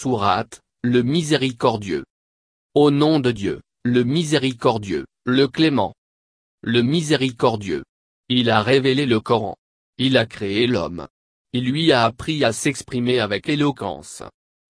Sourate, le miséricordieux. Au nom de Dieu, le miséricordieux, le clément. Le miséricordieux. Il a révélé le Coran. Il a créé l'homme. Il lui a appris à s'exprimer avec éloquence.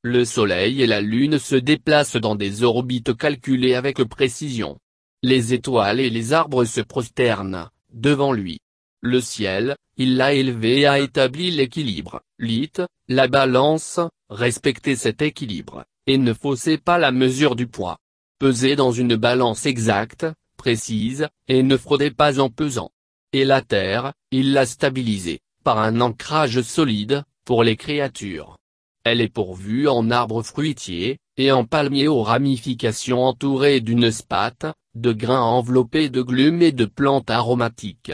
Le soleil et la lune se déplacent dans des orbites calculées avec précision. Les étoiles et les arbres se prosternent, devant lui. Le ciel, il l'a élevé et a établi l'équilibre. Lit, la balance, respectez cet équilibre, et ne faussez pas la mesure du poids. Pesez dans une balance exacte, précise, et ne fraudez pas en pesant. Et la terre, il l'a stabilisée, par un ancrage solide, pour les créatures. Elle est pourvue en arbres fruitiers, et en palmiers aux ramifications entourées d'une spate, de grains enveloppés de glumes et de plantes aromatiques.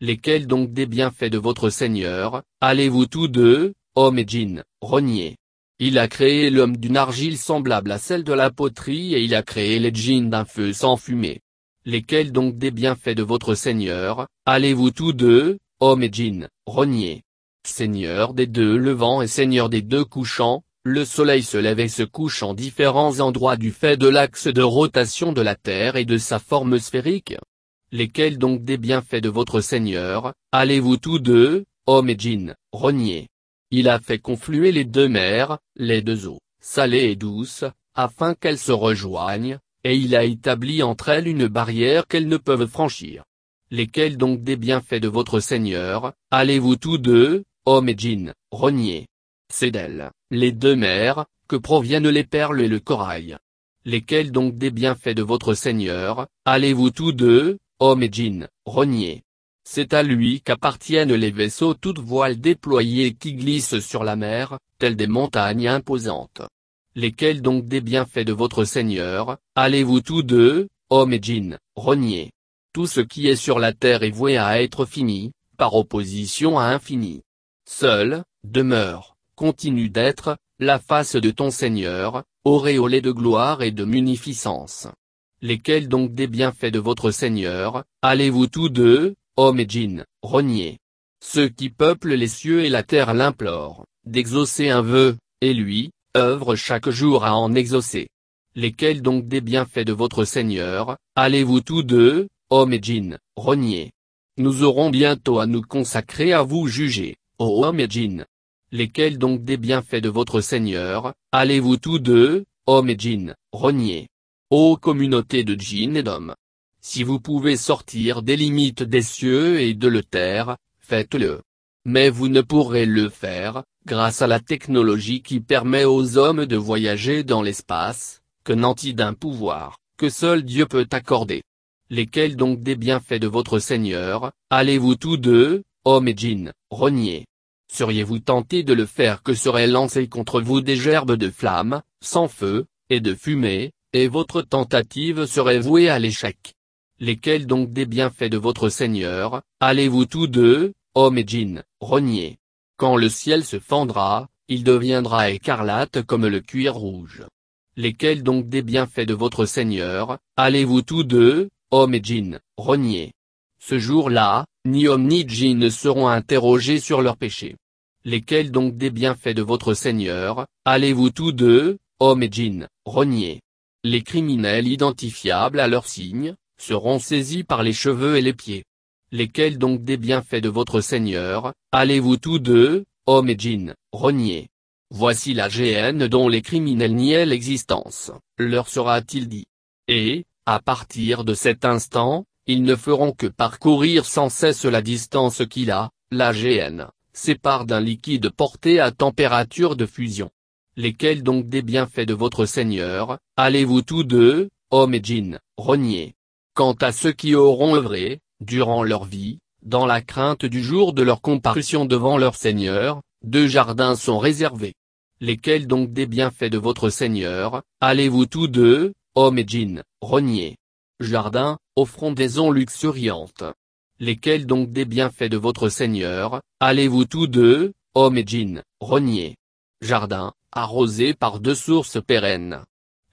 Lesquels donc des bienfaits de votre Seigneur, allez-vous tous deux, hommes et djinns, renier Il a créé l'homme d'une argile semblable à celle de la poterie et il a créé les djinns d'un feu sans fumée. Lesquels donc des bienfaits de votre Seigneur, allez-vous tous deux, hommes et djinns, renier Seigneur des deux levants et Seigneur des deux couchants, le soleil se lève et se couche en différents endroits du fait de l'axe de rotation de la Terre et de sa forme sphérique. Lesquels donc des bienfaits de votre Seigneur, allez-vous tous deux, hommes et djinns, renier Il a fait confluer les deux mers, les deux eaux, salées et douces, afin qu'elles se rejoignent, et il a établi entre elles une barrière qu'elles ne peuvent franchir. Lesquels donc des bienfaits de votre Seigneur, allez-vous tous deux, hommes et djinns, renier C'est d'elles, les deux mers, que proviennent les perles et le corail? Lesquels donc des bienfaits de votre Seigneur, allez-vous tous deux, hommes et djinns, renier C'est à lui qu'appartiennent les vaisseaux toutes voiles déployées qui glissent sur la mer, telles des montagnes imposantes. Lesquels donc des bienfaits de votre Seigneur, allez-vous tous deux, hommes et djinns, renier tout ce qui est sur la terre est voué à être fini, par opposition à infini. Seul, demeure, continue d'être, la face de ton Seigneur, auréolée de gloire et de munificence. Lesquels donc des bienfaits de votre Seigneur, allez-vous tous deux, hommes et djinns, renier Ceux qui peuplent les cieux et la terre l'implorent, d'exaucer un vœu, et lui, œuvre chaque jour à en exaucer. Lesquels donc des bienfaits de votre Seigneur, allez-vous tous deux, hommes et djinns, renier. Nous aurons bientôt à nous consacrer à vous juger, ô hommes et djinns. Lesquels donc des bienfaits de votre Seigneur, allez-vous tous deux, hommes et djinns, renier. Ô communauté de djinns et d'hommes. Si vous pouvez sortir des limites des cieux et de terre, faites-le. Mais vous ne pourrez le faire, grâce à la technologie qui permet aux hommes de voyager dans l'espace, que nanti d'un pouvoir, que seul Dieu peut accorder. Lesquels donc des bienfaits de votre Seigneur, allez-vous tous deux, hommes et djinns, renier? Seriez-vous tentés de le faire que seraient lancés contre vous des gerbes de flammes, sans feu, et de fumée, et votre tentative serait vouée à l'échec? Lesquels donc des bienfaits de votre Seigneur, allez-vous tous deux, hommes et djinns, renier? Quand le ciel se fendra, il deviendra écarlate comme le cuir rouge. Lesquels donc des bienfaits de votre Seigneur, allez-vous tous deux, hommes et djinns, renier? Ce jour-là, ni hommes ni djinns ne seront interrogés sur leurs péchés. Lesquels donc des bienfaits de votre Seigneur, allez-vous tous deux, hommes et djinns, renier? Les criminels identifiables à leurs signes, seront saisis par les cheveux et les pieds. Lesquels donc des bienfaits de votre Seigneur, allez-vous tous deux, hommes et djinns, renier Voici la GN dont les criminels niaient l'existence, leur sera-t-il dit. Et, à partir de cet instant, ils ne feront que parcourir sans cesse la distance qu'il a, la GN, sépare d'un liquide porté à température de fusion. Lesquels donc des bienfaits de votre Seigneur, allez-vous tous deux, hommes et djinns, renier Quant à ceux qui auront œuvré, durant leur vie, dans la crainte du jour de leur comparution devant leur Seigneur, deux jardins sont réservés. Lesquels donc des bienfaits de votre Seigneur, allez-vous tous deux, hommes et djinns, renier? Jardin, offrons des ondes luxuriantes. Lesquels donc des bienfaits de votre Seigneur, allez-vous tous deux, hommes et djinns, renier? Jardin, arrosé par deux sources pérennes.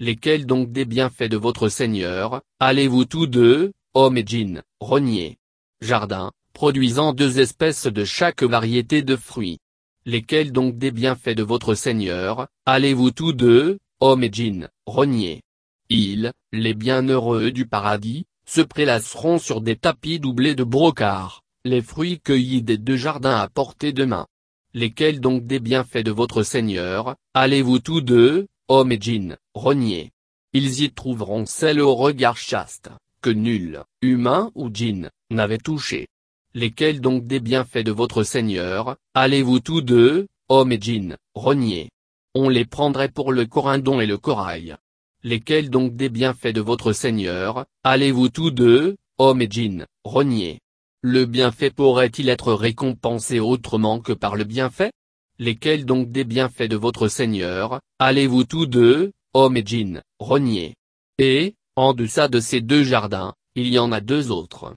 Lesquels donc des bienfaits de votre Seigneur, allez-vous tous deux, hommes et djinns, renier? Jardin, produisant deux espèces de chaque variété de fruits. Lesquels donc des bienfaits de votre Seigneur, allez-vous tous deux, hommes et djinns, renier? Ils, les bienheureux du paradis, se prélasseront sur des tapis doublés de brocart, les fruits cueillis des deux jardins à portée de main. Lesquels donc des bienfaits de votre Seigneur, allez-vous tous deux, hommes et djinns, renier Ils y trouveront celle au regard chaste, que nul, humain ou djinn, n'avait touché. Lesquels donc des bienfaits de votre Seigneur, allez-vous tous deux, hommes et djinns, renier On les prendrait pour le corindon et le corail. Lesquels donc des bienfaits de votre Seigneur, allez-vous tous deux, hommes et djinns, renier Le bienfait pourrait-il être récompensé autrement que par le bienfait? Lesquels donc des bienfaits de votre Seigneur, allez-vous tous deux, hommes et djinns, renier? Et, en deçà de ces deux jardins, il y en a deux autres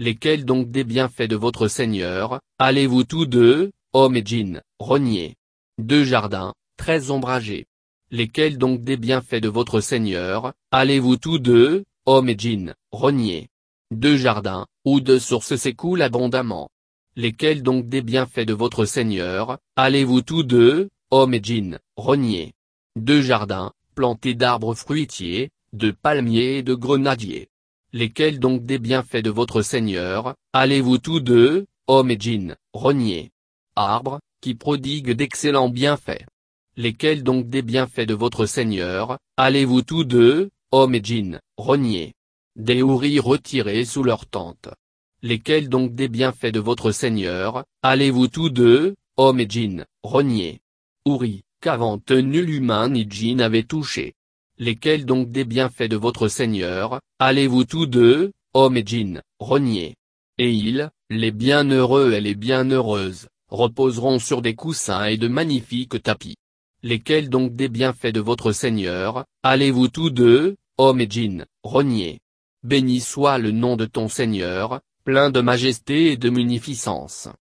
lesquels donc des bienfaits de votre Seigneur, allez-vous tous deux, hommes et djinns, renier? Deux jardins, très ombragés. Lesquels donc des bienfaits de votre Seigneur, allez-vous tous deux, hommes et djinns, renier? Deux jardins, où deux sources s'écoulent abondamment. Lesquels donc des bienfaits de votre Seigneur, allez-vous tous deux, hommes et djinns, renier. Deux jardins, plantés d'arbres fruitiers, de palmiers et de grenadiers. Lesquels donc des bienfaits de votre Seigneur, allez-vous tous deux, hommes et djinns, renier. Arbres, qui prodiguent d'excellents bienfaits. Lesquels donc des bienfaits de votre Seigneur, allez-vous tous deux, hommes et djinns, renier. Des houris retirés sous leur tente. Lesquels donc des bienfaits de votre Seigneur, allez-vous tous deux, hommes et djinns, renier? Houris, qu'avant nul humain ni djinn n'avait touché. Lesquels donc des bienfaits de votre Seigneur, allez-vous tous deux, hommes et djinns, renier? Et ils, les bienheureux et les bienheureuses, reposeront sur des coussins et de magnifiques tapis. Lesquels donc des bienfaits de votre Seigneur, allez-vous tous deux, hommes et djinns, renier? Béni soit le nom de ton Seigneur, plein de majesté et de munificence.